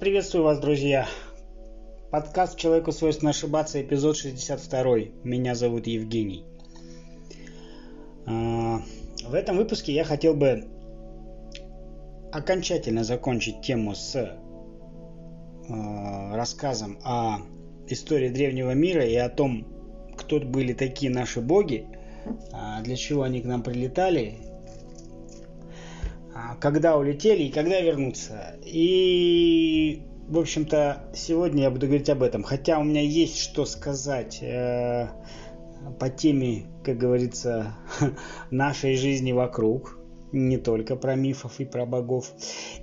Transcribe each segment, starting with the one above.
Приветствую вас, друзья. Подкаст «Человеку свойственно ошибаться», эпизод 62. Меня зовут Евгений. А, в этом выпуске я хотел бы окончательно закончить тему с а, рассказом о истории древнего мира и о том, кто были такие наши боги, а, для чего они к нам прилетали, когда улетели и когда вернутся. И, в общем-то, сегодня я буду говорить об этом. Хотя у меня есть что сказать э, по теме, как говорится, нашей жизни вокруг. Не только про мифов и про богов.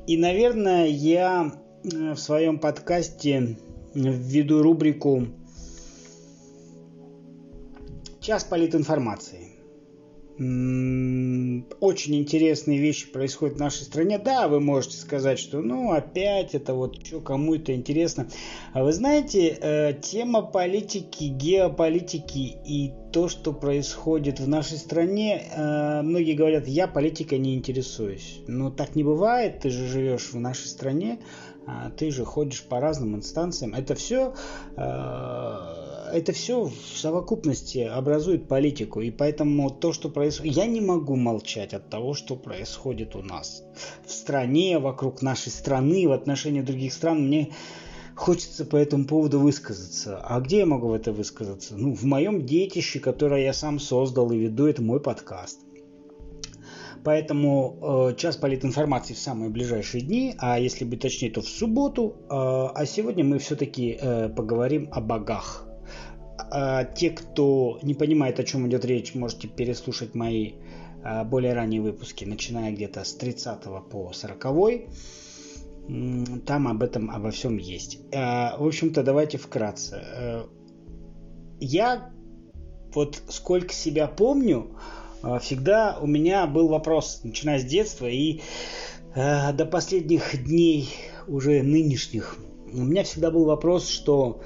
И, наверное, я э, в своем подкасте введу рубрику «Час политинформации» очень интересные вещи происходят в нашей стране. Да, вы можете сказать, что ну опять это вот что кому это интересно. А вы знаете, э, тема политики, геополитики и то, что происходит в нашей стране, э, многие говорят, я политикой не интересуюсь. Но так не бывает, ты же живешь в нашей стране, а ты же ходишь по разным инстанциям. Это все э, это все в совокупности образует политику. И поэтому то, что происходит... Я не могу молчать от того, что происходит у нас. В стране, вокруг нашей страны, в отношении других стран. Мне хочется по этому поводу высказаться. А где я могу в это высказаться? Ну, в моем детище, которое я сам создал и веду, это мой подкаст. Поэтому э, час политинформации в самые ближайшие дни, а если быть точнее, то в субботу. Э, а сегодня мы все-таки э, поговорим о богах. А, те, кто не понимает, о чем идет речь, можете переслушать мои а, более ранние выпуски, начиная где-то с 30 по 40. Там об этом, обо всем есть. А, в общем-то, давайте вкратце. Э, я вот сколько себя помню, всегда у меня был вопрос, начиная с детства и до последних дней уже нынешних. У меня всегда был вопрос, что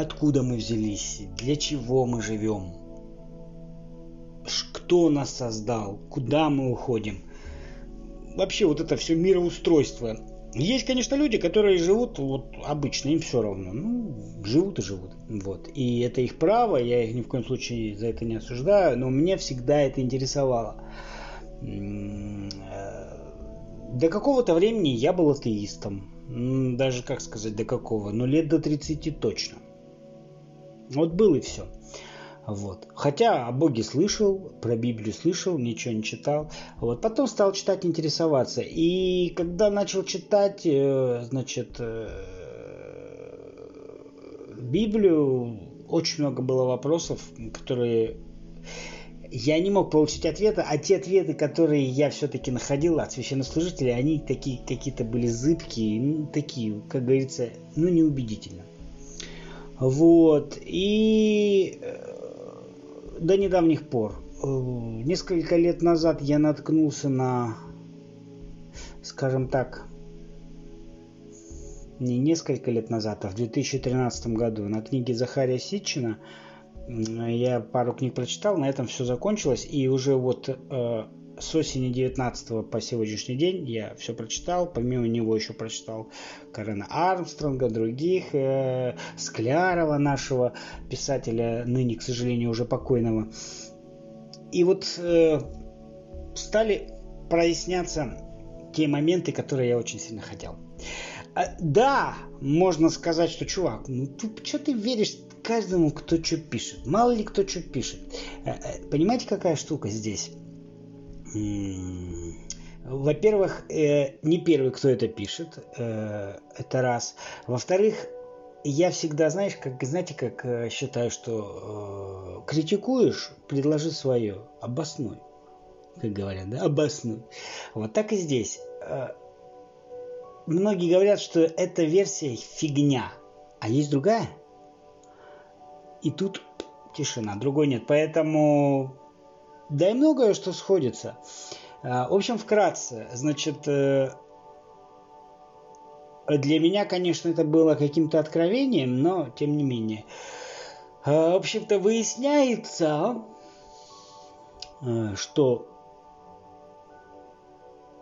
откуда мы взялись, для чего мы живем, кто нас создал, куда мы уходим. Вообще вот это все мироустройство. Есть, конечно, люди, которые живут вот обычно, им все равно. Ну, живут и живут. Вот. И это их право, я их ни в коем случае за это не осуждаю, но мне всегда это интересовало. Э, до какого-то времени я был атеистом. Даже, как сказать, до какого? Но лет до 30 точно. Вот был и все. Вот. Хотя о Боге слышал, про Библию слышал, ничего не читал. Вот. Потом стал читать, интересоваться. И когда начал читать, э, значит, э, Библию, очень много было вопросов, которые я не мог получить ответа, а те ответы, которые я все-таки находил от священнослужителей, они такие какие-то были зыбкие, ну, такие, как говорится, ну, неубедительно. Вот. И э, до недавних пор, э, несколько лет назад я наткнулся на, скажем так, не несколько лет назад, а в 2013 году на книге Захария Ситчина я пару книг прочитал, на этом все закончилось, и уже вот э, с осени 19 по сегодняшний день я все прочитал, помимо него еще прочитал Карена Армстронга, других, э, Склярова нашего писателя, ныне, к сожалению, уже покойного. И вот э, стали проясняться те моменты, которые я очень сильно хотел. А, да, можно сказать, что, чувак, ну ты, что ты веришь каждому, кто что пишет? Мало ли кто что пишет. Э, э, понимаете, какая штука здесь? Во-первых, э, не первый, кто это пишет, э, это раз. Во-вторых, я всегда, знаешь, как, знаете, как э, считаю, что э, критикуешь, предложи свое, обоснуй, как говорят, да, обоснуй. Вот так и здесь. Э, многие говорят, что эта версия фигня, а есть другая. И тут тишина, другой нет. Поэтому да и многое что сходится. А, в общем, вкратце, значит, э, для меня, конечно, это было каким-то откровением, но тем не менее. А, в общем-то, выясняется, э, что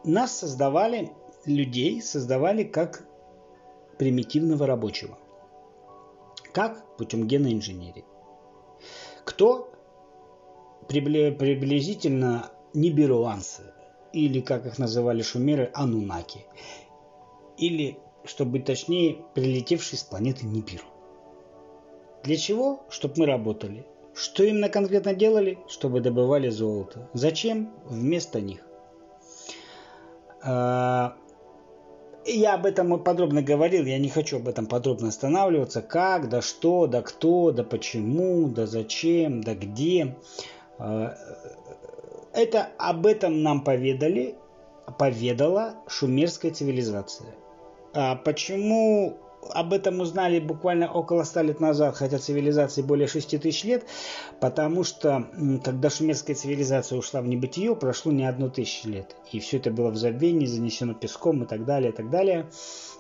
нас создавали людей создавали как примитивного рабочего. Как? Путем генной инженерии. Кто? Приблизительно нибируанцы, или, как их называли шумеры, анунаки. Или, чтобы быть точнее, прилетевшие с планеты Нибиру. Для чего? Чтобы мы работали. Что именно конкретно делали? Чтобы добывали золото. Зачем? Вместо них. А, я об этом подробно говорил, я не хочу об этом подробно останавливаться. Как, да что, да кто, да почему, да зачем, да где. А, это об этом нам поведали, поведала шумерская цивилизация. А почему об этом узнали буквально около 100 лет назад, хотя цивилизации более 6 тысяч лет, потому что когда шумерская цивилизация ушла в небытие, прошло не одну тысячу лет. И все это было в забвении, занесено песком и так далее, и так далее.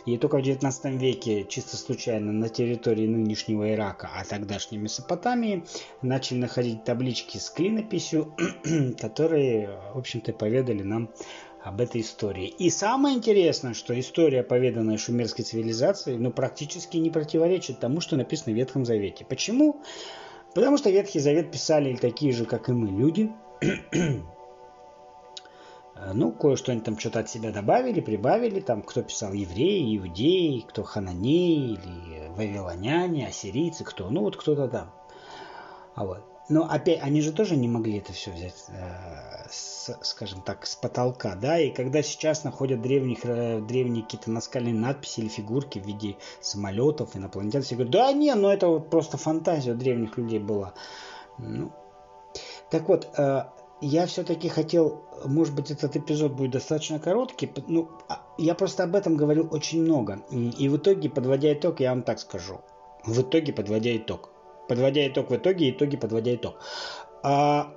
И только в 19 веке, чисто случайно, на территории нынешнего Ирака, а тогдашней Месопотамии, начали находить таблички с клинописью, которые, в общем-то, поведали нам об этой истории. И самое интересное, что история, поведанная шумерской цивилизацией, ну, практически не противоречит тому, что написано в Ветхом Завете. Почему? Потому что Ветхий Завет писали такие же, как и мы, люди. ну, кое-что они там что-то от себя добавили, прибавили. Там кто писал евреи, иудеи, кто хананеи или вавилоняне, ассирийцы, кто. Ну, вот кто-то там. А вот. Но опять, они же тоже не могли это все взять, э, с, скажем так, с потолка, да, и когда сейчас находят древних, э, древние какие-то наскальные надписи или фигурки в виде самолетов, инопланетян, все говорят, да не, ну это вот просто фантазия у древних людей была. Ну, так вот, э, я все-таки хотел, может быть, этот эпизод будет достаточно короткий, ну, а, я просто об этом говорил очень много, и в итоге, подводя итог, я вам так скажу, в итоге, подводя итог, Подводя итог в итоге, итоги подводя итог. А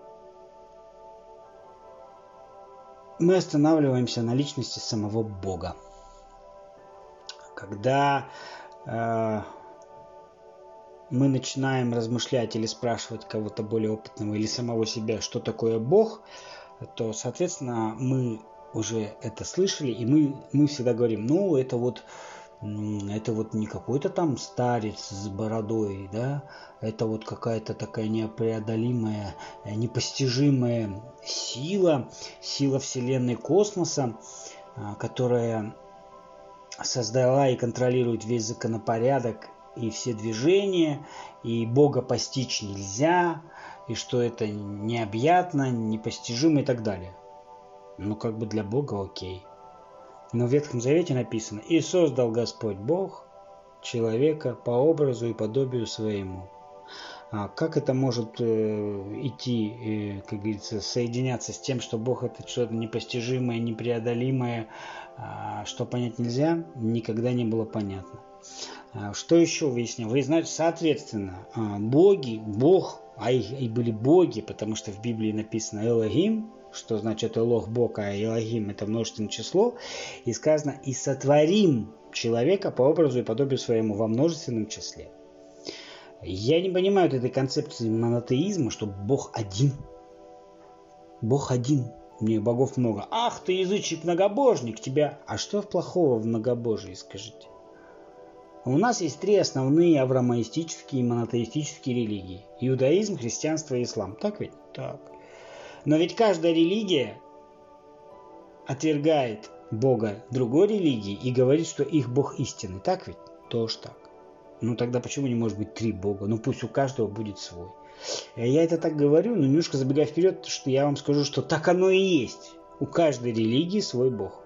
мы останавливаемся на личности самого Бога. Когда э, мы начинаем размышлять или спрашивать кого-то более опытного или самого себя, что такое Бог, то, соответственно, мы уже это слышали, и мы, мы всегда говорим, ну, это вот это вот не какой-то там старец с бородой, да, это вот какая-то такая непреодолимая, э, непостижимая сила, сила Вселенной космоса, а, которая создала и контролирует весь законопорядок и все движения, и Бога постичь нельзя, и что это необъятно, непостижимо и так далее. Ну, как бы для Бога окей. Но в Ветхом Завете написано «И создал Господь Бог человека по образу и подобию своему». А как это может э, идти, э, как говорится, соединяться с тем, что Бог это что-то непостижимое, непреодолимое, э, что понять нельзя, никогда не было понятно. А, что еще выяснил? Вы знаете, соответственно, а, боги, Бог, а их и были боги, потому что в Библии написано Элогим, что значит Элох Бог, а Элогим это множественное число, и сказано «и сотворим человека по образу и подобию своему во множественном числе». Я не понимаю этой концепции монотеизма, что Бог один. Бог один. Мне богов много. Ах, ты язычник, многобожник, тебя... А что плохого в многобожии, скажите? У нас есть три основные авраамоистические и монотеистические религии. Иудаизм, христианство и ислам. Так ведь? Так. Но ведь каждая религия отвергает Бога другой религии и говорит, что их Бог истинный. Так ведь? Тоже так. Ну тогда почему не может быть три Бога? Ну пусть у каждого будет свой. Я это так говорю, но немножко забегая вперед, что я вам скажу, что так оно и есть. У каждой религии свой Бог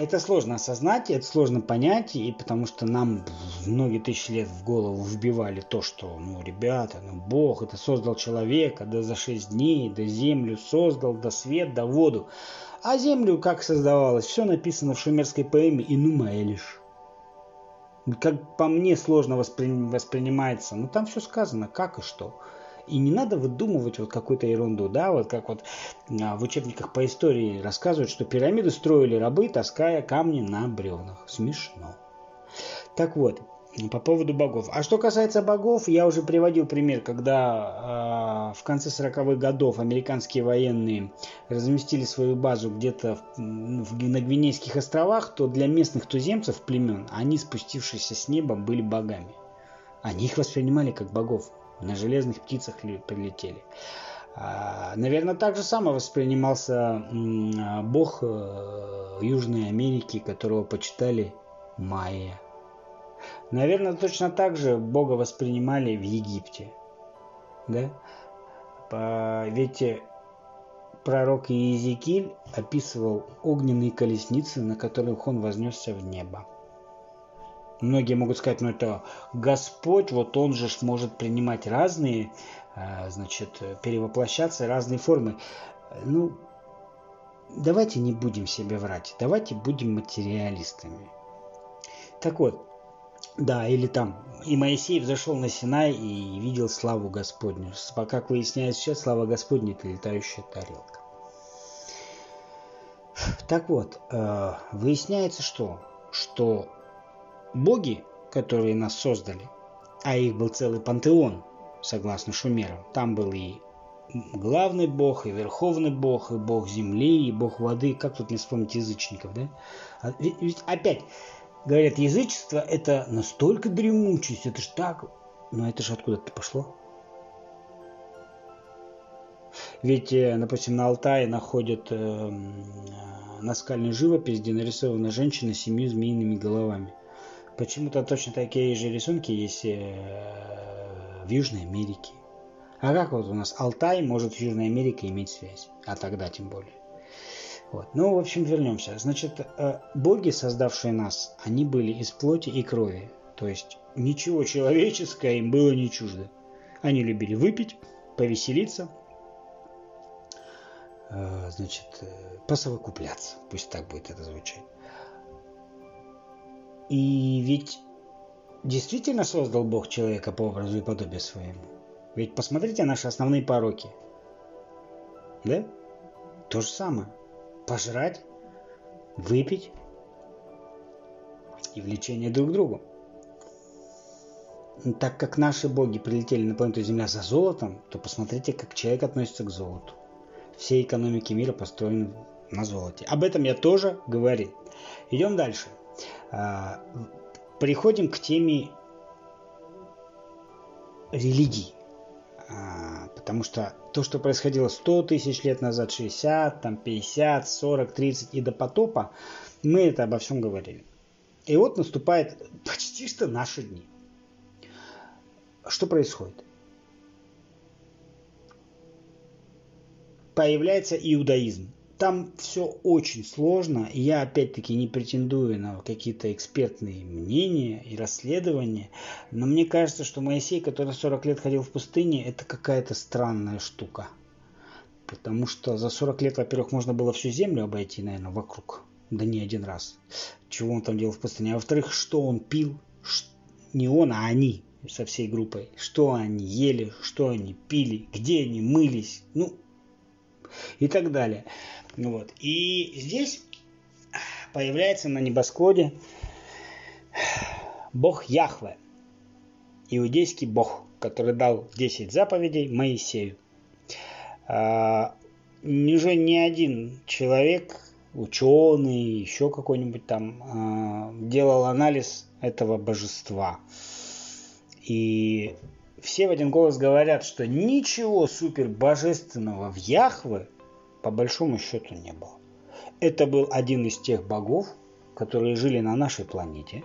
это сложно осознать, это сложно понять, и потому что нам многие тысячи лет в голову вбивали то, что, ну, ребята, ну, Бог это создал человека, да за шесть дней, да землю создал, да свет, да воду. А землю как создавалось? Все написано в шумерской поэме «Инума Элиш». Как по мне сложно воспри... воспринимается, но там все сказано, как и что. И не надо выдумывать вот какую-то ерунду, да, вот как вот а, в учебниках по истории рассказывают, что пирамиды строили рабы, таская камни на бревнах. Смешно. Так вот, По поводу богов. А что касается богов, я уже приводил пример, когда э, в конце 40-х годов американские военные разместили свою базу где-то на Гвинейских островах, то для местных туземцев племен они, спустившиеся с неба, были богами. Они их воспринимали как богов. На железных птицах прилетели. А, наверное, так же самое воспринимался бог э, Южной Америки, которого почитали майя. Наверное, точно так же Бога воспринимали в Египте. Да? Ведь пророк Иезекииль описывал огненные колесницы, на которых он вознесся в небо. Многие могут сказать, ну это Господь, вот он же может принимать разные, а, значит, перевоплощаться, разные формы. Ну, давайте не будем себе врать, давайте будем материалистами. Так вот, да, или там, и Моисей взошел на Синай и видел славу Господню. Пока, выясняется сейчас, слава Господня – это летающая тарелка. Так вот, э, выясняется что? Что боги, которые нас создали, а их был целый пантеон, согласно шумерам, там был и главный бог, и верховный бог, и бог земли, и бог воды, как тут не вспомнить язычников, да? А ведь, опять, Говорят, язычество это настолько дремучесть, это ж так, но это же откуда-то пошло. Ведь, допустим, на Алтае находят э, наскальную живопись, где нарисована женщина с семью змеиными головами. Почему-то точно такие же рисунки есть э, в Южной Америке. А как вот у нас Алтай может в Южной Америке иметь связь? А тогда тем более. Вот. Ну, в общем, вернемся. Значит, э, боги, создавшие нас, они были из плоти и крови. То есть ничего человеческое им было не чуждо. Они любили выпить, повеселиться, э, значит, посовокупляться. Пусть так будет это звучать. И ведь действительно создал Бог человека по образу и подобию своему. Ведь посмотрите наши основные пороки. Да? То же самое пожрать, выпить и влечение друг к другу. Так как наши боги прилетели на планету Земля за золотом, то посмотрите, как человек относится к золоту. Все экономики мира построены на золоте. Об этом я тоже говорил. Идем дальше. А, приходим к теме религии. А, потому что то, что происходило 100 тысяч лет назад, 60, там 50, 40, 30 и до потопа, мы это обо всем говорили. И вот наступает почти что наши дни. Что происходит? Появляется иудаизм там все очень сложно, и я опять-таки не претендую на какие-то экспертные мнения и расследования, но мне кажется, что Моисей, который 40 лет ходил в пустыне, это какая-то странная штука. Потому что за 40 лет, во-первых, можно было всю землю обойти, наверное, вокруг. Да не один раз. Чего он там делал в пустыне. А во-вторых, что он пил? Не он, а они со всей группой. Что они ели, что они пили, где они мылись. Ну, и так далее. Вот. И здесь появляется на небосклоне бог Яхве, иудейский бог, который дал 10 заповедей Моисею. А, уже ни один человек, ученый, еще какой-нибудь там, а, делал анализ этого божества. И все в один голос говорят, что ничего супер божественного в Яхве по большому счету не было. Это был один из тех богов, которые жили на нашей планете,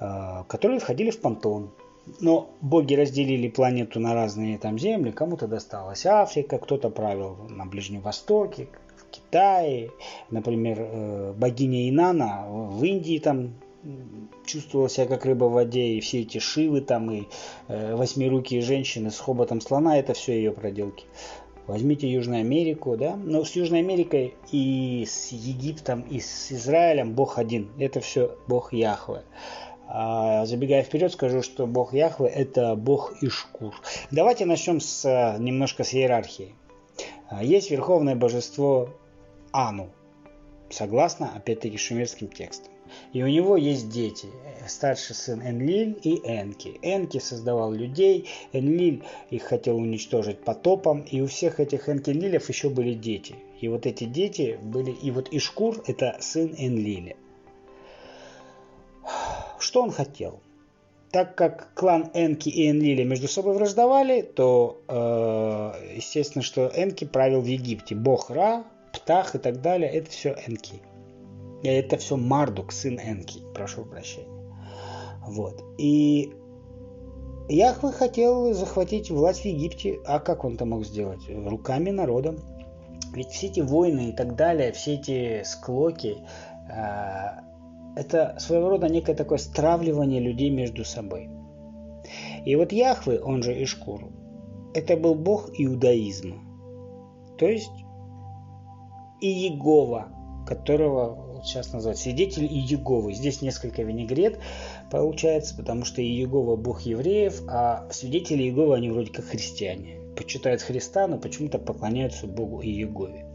э, которые входили в пантеон. Но боги разделили планету на разные там земли. Кому-то досталась Африка, кто-то правил на Ближнем Востоке, в Китае. Например, э, богиня Инана в Индии там чувствовал себя как рыба в воде, и все эти шивы там, и э, восьмирукие женщины с хоботом слона, это все ее проделки. Возьмите Южную Америку, да, но с Южной Америкой и с Египтом, и с Израилем Бог один, это все Бог Яхве. А, забегая вперед, скажу, что Бог Яхве это Бог Ишкур. Давайте начнем с, немножко с иерархии. А, есть верховное божество Ану, согласно, опять-таки, шумерским текстам. И у него есть дети. Старший сын Энлиль и Энки. Энки создавал людей, Энлиль их хотел уничтожить потопом. И у всех этих Энки-Энлилев еще были дети. И вот эти дети были... И вот Ишкур – это сын Энлиля. Что он хотел? Так как клан Энки и Энлили между собой враждовали, то э, естественно, что Энки правил в Египте. Бог Ра, Птах и так далее – это все Энки. Это все Мардук, сын Энки, прошу прощения. Вот. И Яхве хотел захватить власть в Египте, а как он это мог сделать? Руками народа. Ведь все эти войны и так далее, все эти склоки, э, это своего рода некое такое стравливание людей между собой. И вот Яхве, он же Ишкур, это был бог иудаизма. То есть Иегова, которого вот сейчас называют свидетель Иеговы. Здесь несколько винегрет получается, потому что Иегова бог евреев, а свидетели Иеговы, они вроде как христиане. Почитают Христа, но почему-то поклоняются богу Иегове.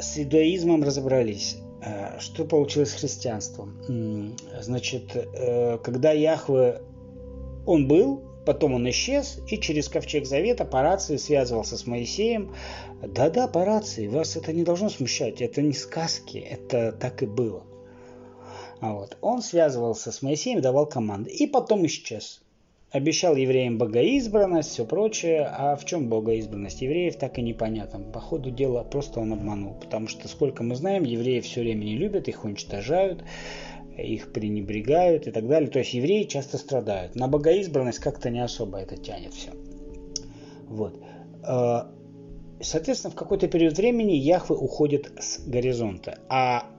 С иудаизмом разобрались. Э, что получилось с христианством? Значит, э, когда Яхве, он был, потом он исчез, и через ковчег завета по рации связывался с Моисеем. Да-да, по рации, вас это не должно смущать, это не сказки, это так и было. А вот. Он связывался с Моисеем, давал команды, и потом исчез обещал евреям богоизбранность, все прочее. А в чем богоизбранность евреев, так и непонятно. По ходу дела просто он обманул. Потому что, сколько мы знаем, евреи все время не любят, их уничтожают, их пренебрегают и так далее. То есть евреи часто страдают. На богоизбранность как-то не особо это тянет все. Вот. А, соответственно, в какой-то период времени Яхвы уходит с горизонта. А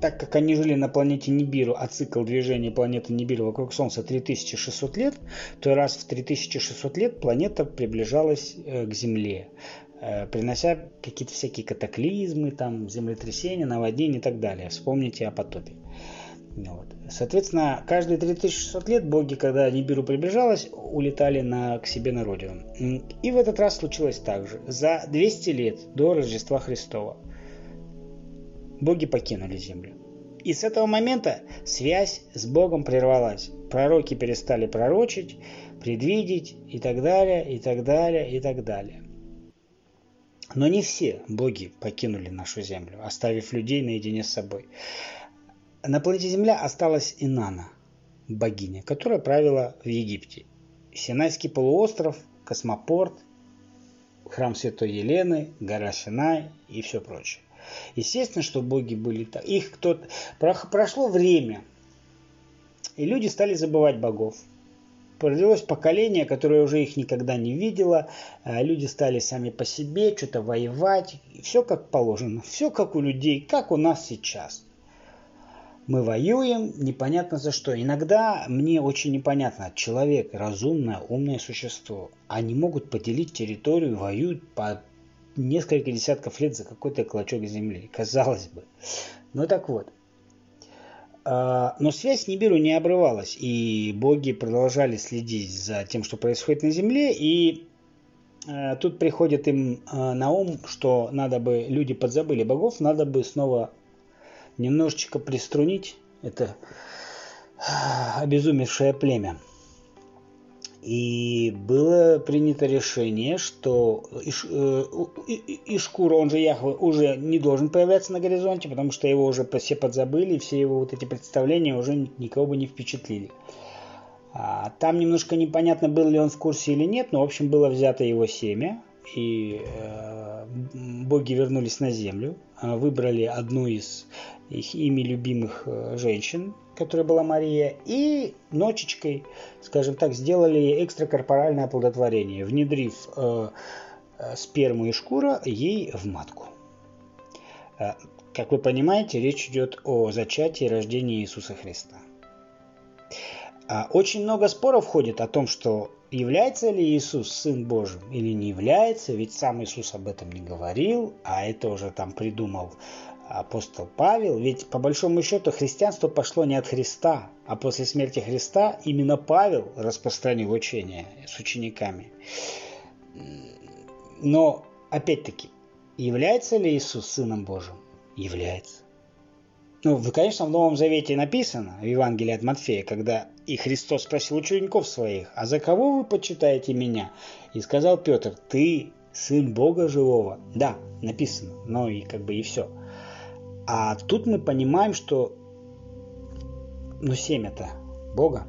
так как они жили на планете Нибиру, а цикл движения планеты Нибиру вокруг Солнца 3600 лет, то раз в 3600 лет планета приближалась э, к Земле, э, принося какие-то всякие катаклизмы, там, землетрясения, наводнения и так далее. Вспомните о потопе. Вот. Соответственно, каждые 3600 лет боги, когда Нибиру приближалась, улетали на, к себе на родину. И в этот раз случилось так же. За 200 лет до Рождества Христова боги покинули землю. И с этого момента связь с Богом прервалась. Пророки перестали пророчить, предвидеть и так далее, и так далее, и так далее. Но не все боги покинули нашу землю, оставив людей наедине с собой. На планете Земля осталась Инана, богиня, которая правила в Египте. Синайский полуостров, космопорт, храм Святой Елены, гора Синай и все прочее. Естественно, что боги были так. Их кто-то... Прошло время, и люди стали забывать богов. Родилось поколение, которое уже их никогда не видело. А люди стали сами по себе что-то воевать. Все как положено. Все как у людей, как у нас сейчас. Мы воюем, непонятно за что. Иногда мне очень непонятно. Человек, разумное, умное существо. Они могут поделить территорию, воюют по несколько десятков лет за какой-то клочок земли, казалось бы. Ну так вот. А, но связь с Нибиру не обрывалась, и боги продолжали следить за тем, что происходит на Земле, и а, тут приходит им а, на ум, что надо бы, люди подзабыли богов, надо бы снова немножечко приструнить это обезумевшее племя. И было принято решение, что Иш, э, Ишкур, он же Яхве, уже не должен появляться на горизонте, потому что его уже все подзабыли, все его вот эти представления уже никого бы не впечатлили. А, там немножко непонятно, был ли он в курсе или нет, но, в общем, было взято его семя, и э, боги вернулись на землю, выбрали одну из их ими любимых э, женщин, которая была Мария, и ночечкой, скажем так, сделали экстракорпоральное оплодотворение, внедрив э, э, сперму и шкура ей в матку. Как вы понимаете, речь идет о зачатии и рождении Иисуса Христа. А очень много споров ходит о том, что является ли Иисус Сын Божий или не является, ведь сам Иисус об этом не говорил, а это уже там придумал апостол Павел, ведь по большому счету христианство пошло не от Христа, а после смерти Христа именно Павел распространил учение с учениками. Но, опять-таки, является ли Иисус Сыном Божьим? является. Ну, конечно, в Новом Завете написано, в Евангелии от Матфея, когда и Христос спросил учеников своих, «А за кого вы почитаете меня?» И сказал Петр, «Ты сын Бога живого». Да, написано, но и как бы и все. А тут мы понимаем, что ну, семя-то Бога.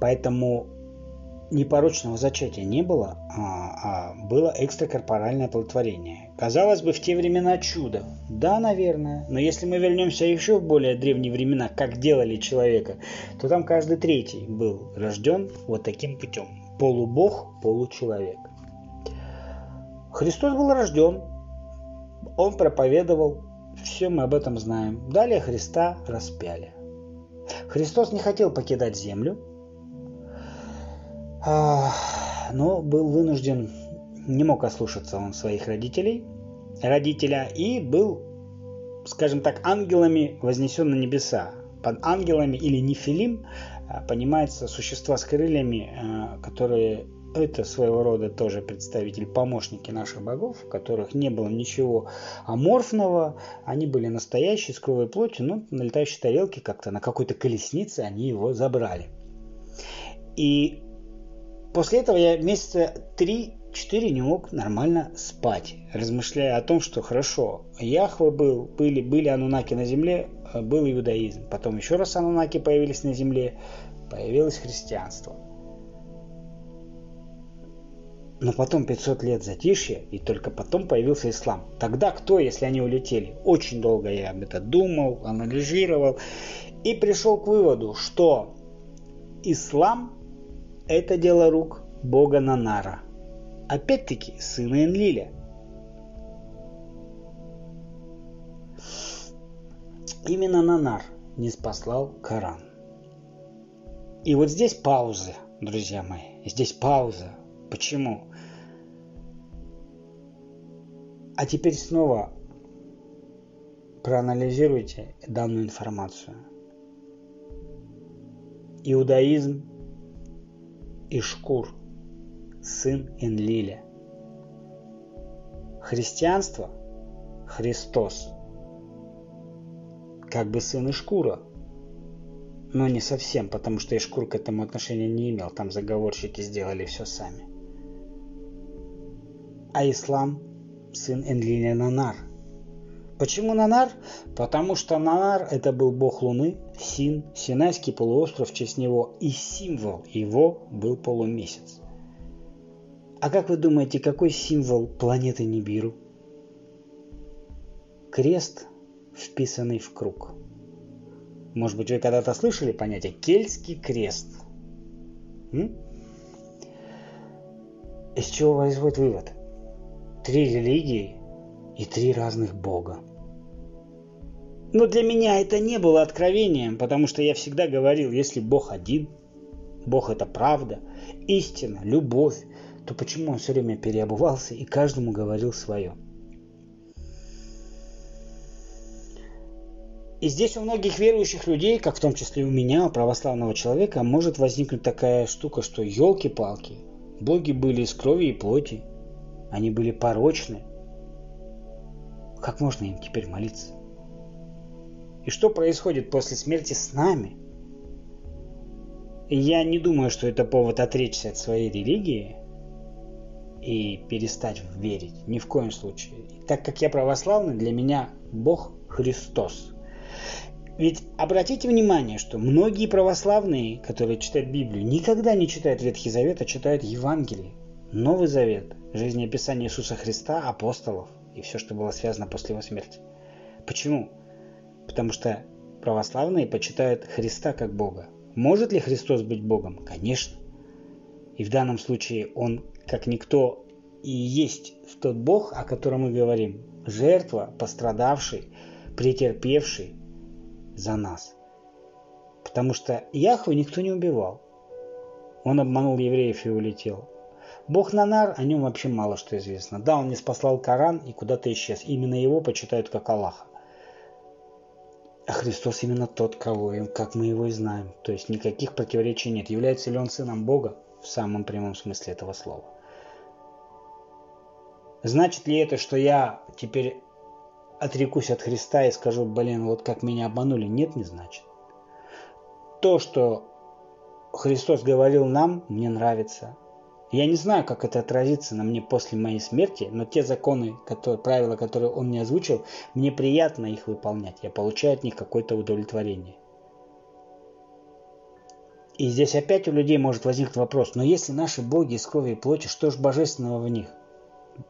Поэтому непорочного зачатия не было, а, а было экстракорпоральное оплодотворение. Казалось бы, в те времена чудо. Да, наверное. Но если мы вернемся еще в более древние времена, как делали человека, то там каждый третий был рожден вот таким путем. Полубог, получеловек. Христос был рожден, он проповедовал, все мы об этом знаем. Далее Христа распяли. Христос не хотел покидать землю, но был вынужден, не мог ослушаться он своих родителей, родителя, и был, скажем так, ангелами вознесен на небеса. Под ангелами или нефилим а, понимается существа с крыльями, а, которые это своего рода тоже представитель, помощники наших богов, в которых не было ничего аморфного, они были настоящие, с кровой плотью, но на летающей тарелке как-то на какой-то колеснице они его забрали. И После этого я месяца 3-4 не мог нормально спать, размышляя о том, что хорошо, Яхве был, были, были анунаки на земле, э, был иудаизм. Потом еще раз анунаки появились на земле, появилось христианство. Но потом 500 лет затишья, и только потом появился ислам. Тогда кто, если они улетели? Очень долго я об этом думал, анализировал, и пришел к выводу, что ислам это дело рук бога Нанара. Опять-таки, сына Энлиля. Именно Нанар не спаслал Коран. И вот здесь пауза, друзья мои. Здесь пауза. Почему? А теперь снова проанализируйте данную информацию. Иудаизм Ишкур, сын Энлиля. Христианство – Христос, как бы сын Ишкура, но не совсем, потому что Ишкур к этому отношения не имел, там заговорщики сделали все сами. А ислам – сын Энлиля Нанар – Почему Нанар? Потому что Нанар это был бог Луны, Син, Синайский полуостров в честь него, и символ его был полумесяц. А как вы думаете, какой символ планеты Нибиру? Крест, вписанный в круг. Может быть, вы когда-то слышали понятие «кельтский крест»? М? Из чего производит вывод? Три религии и три разных бога. Но для меня это не было откровением, потому что я всегда говорил, если Бог один, Бог это правда, истина, любовь, то почему он все время переобувался и каждому говорил свое? И здесь у многих верующих людей, как в том числе у меня, православного человека, может возникнуть такая штука, что елки-палки, боги были из крови и плоти, они были порочны. Как можно им теперь молиться? И что происходит после смерти с нами? я не думаю, что это повод отречься от своей религии и перестать верить. Ни в коем случае. Так как я православный, для меня Бог Христос. Ведь обратите внимание, что многие православные, которые читают Библию, никогда не читают Ветхий Завет, а читают Евангелие, Новый Завет, жизнеописание Иисуса Христа, апостолов и все, что было связано после его смерти. Почему? Потому что православные почитают Христа как Бога. Может ли Христос быть Богом? Конечно. И в данном случае Он, как никто, и есть тот Бог, о котором мы говорим. Жертва, пострадавший, претерпевший за нас. Потому что Яхву никто не убивал. Он обманул евреев и улетел. Бог Нанар, о нем вообще мало что известно. Да, он не спаслал Коран и куда-то исчез. Именно его почитают как Аллаха. А Христос именно тот, кого, как мы его и знаем. То есть никаких противоречий нет. Является ли он сыном Бога в самом прямом смысле этого слова? Значит ли это, что я теперь отрекусь от Христа и скажу, блин, вот как меня обманули, нет, не значит. То, что Христос говорил нам, мне нравится. Я не знаю, как это отразится на мне после моей смерти, но те законы, которые, правила, которые он мне озвучил, мне приятно их выполнять. Я получаю от них какое-то удовлетворение. И здесь опять у людей может возникнуть вопрос, но если наши боги из крови и плоти, что же божественного в них?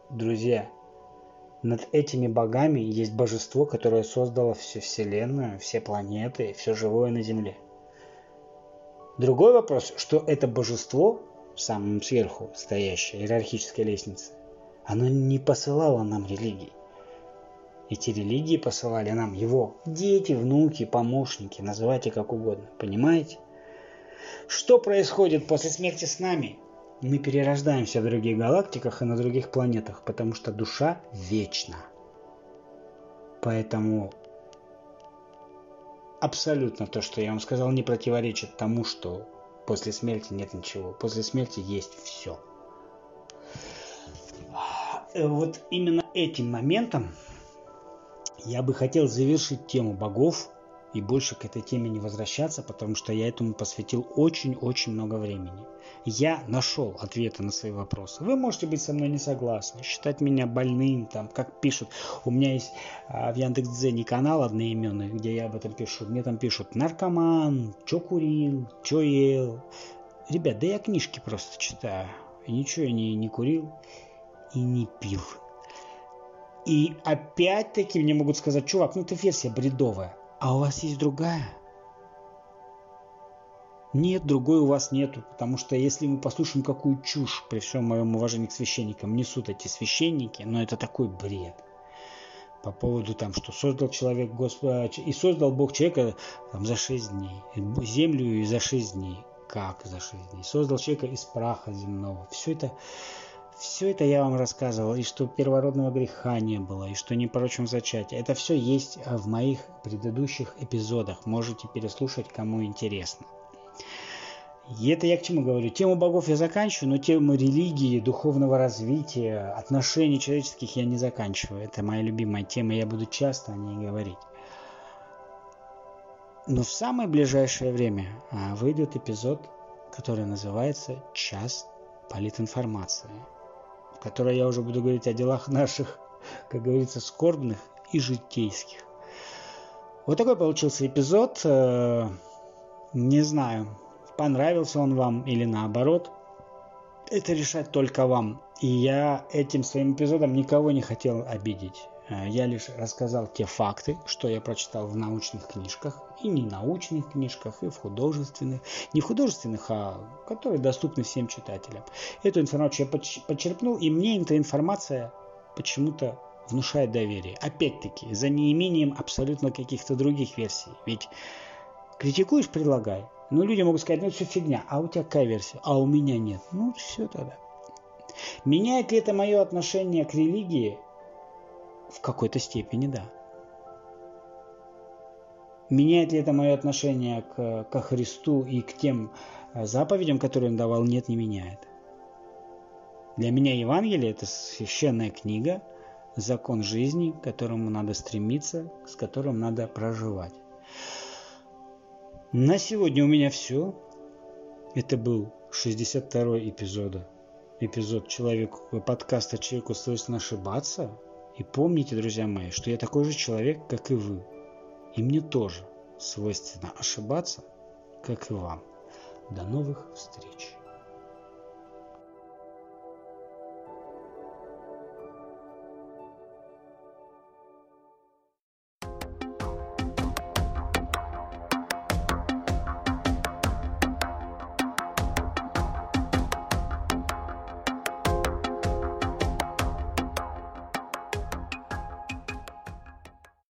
Друзья, над этими богами есть божество, которое создало всю Вселенную, все планеты, все живое на Земле. Другой вопрос, что это божество, самым сверху стоящее, иерархическая лестница, оно не посылало нам религии. Эти религии посылали нам его дети, внуки, помощники, называйте как угодно. Понимаете? Что происходит после смерти с нами? Мы перерождаемся в других галактиках и на других планетах, потому что душа вечна. Поэтому абсолютно то, что я вам сказал, не противоречит тому, что после смерти нет ничего. После смерти есть все. Вот именно этим моментом я бы хотел завершить тему богов и больше к этой теме не возвращаться, потому что я этому посвятил очень-очень много времени. Я нашел ответы на свои вопросы. Вы можете быть со мной не согласны, считать меня больным, там, как пишут. У меня есть а, в Яндекс.Дзене канал одноименный, где я об этом пишу. Мне там пишут наркоман, чё курил, чё ел. Ребят, да я книжки просто читаю. И ничего я не, не курил и не пил. И опять-таки мне могут сказать, чувак, ну ты версия бредовая. А у вас есть другая? Нет, другой у вас нету, потому что если мы послушаем, какую чушь, при всем моем уважении к священникам, несут эти священники, но это такой бред. По поводу там, что создал человек Господь, и создал Бог человека там, за шесть дней, землю и за шесть дней. Как за шесть дней? Создал человека из праха земного. Все это все это я вам рассказывал, и что первородного греха не было, и что не порочим зачатие. Это все есть в моих предыдущих эпизодах. Можете переслушать, кому интересно. И это я к чему говорю? Тему богов я заканчиваю, но тему религии, духовного развития, отношений человеческих я не заканчиваю. Это моя любимая тема, я буду часто о ней говорить. Но в самое ближайшее время а, выйдет эпизод, который называется «Час политинформации» в которой я уже буду говорить о делах наших, как говорится, скорбных и житейских. Вот такой получился эпизод. Э, не знаю, понравился он вам или наоборот. Это решать только вам. И я этим своим эпизодом никого не хотел обидеть. Э, я лишь рассказал те факты, что я прочитал в научных книжках, и не научных книжках, и в художественных, не в художественных, а которые доступны всем читателям. Эту информацию я подчеркнул, и мне эта информация почему-то внушает доверие. Опять-таки, за неимением абсолютно каких-то других версий. Ведь критикуешь, предлагай. Ну, люди могут сказать, ну, это все фигня, а у тебя какая версия? А у меня нет. Ну, все тогда. Меняет ли это мое отношение к религии? В какой-то степени, да. Меняет ли это мое отношение к, ко Христу и к тем э, заповедям, которые он давал? Нет, не меняет. Для меня Евангелие – это священная книга, закон жизни, к которому надо стремиться, с которым надо проживать. На сегодня у меня все. Это был 62-й эпизод. Эпизод человек, подкаста «Человеку свойственно ошибаться». И помните, друзья мои, что я такой же человек, как и вы. И мне тоже свойственно ошибаться, как и вам. До новых встреч!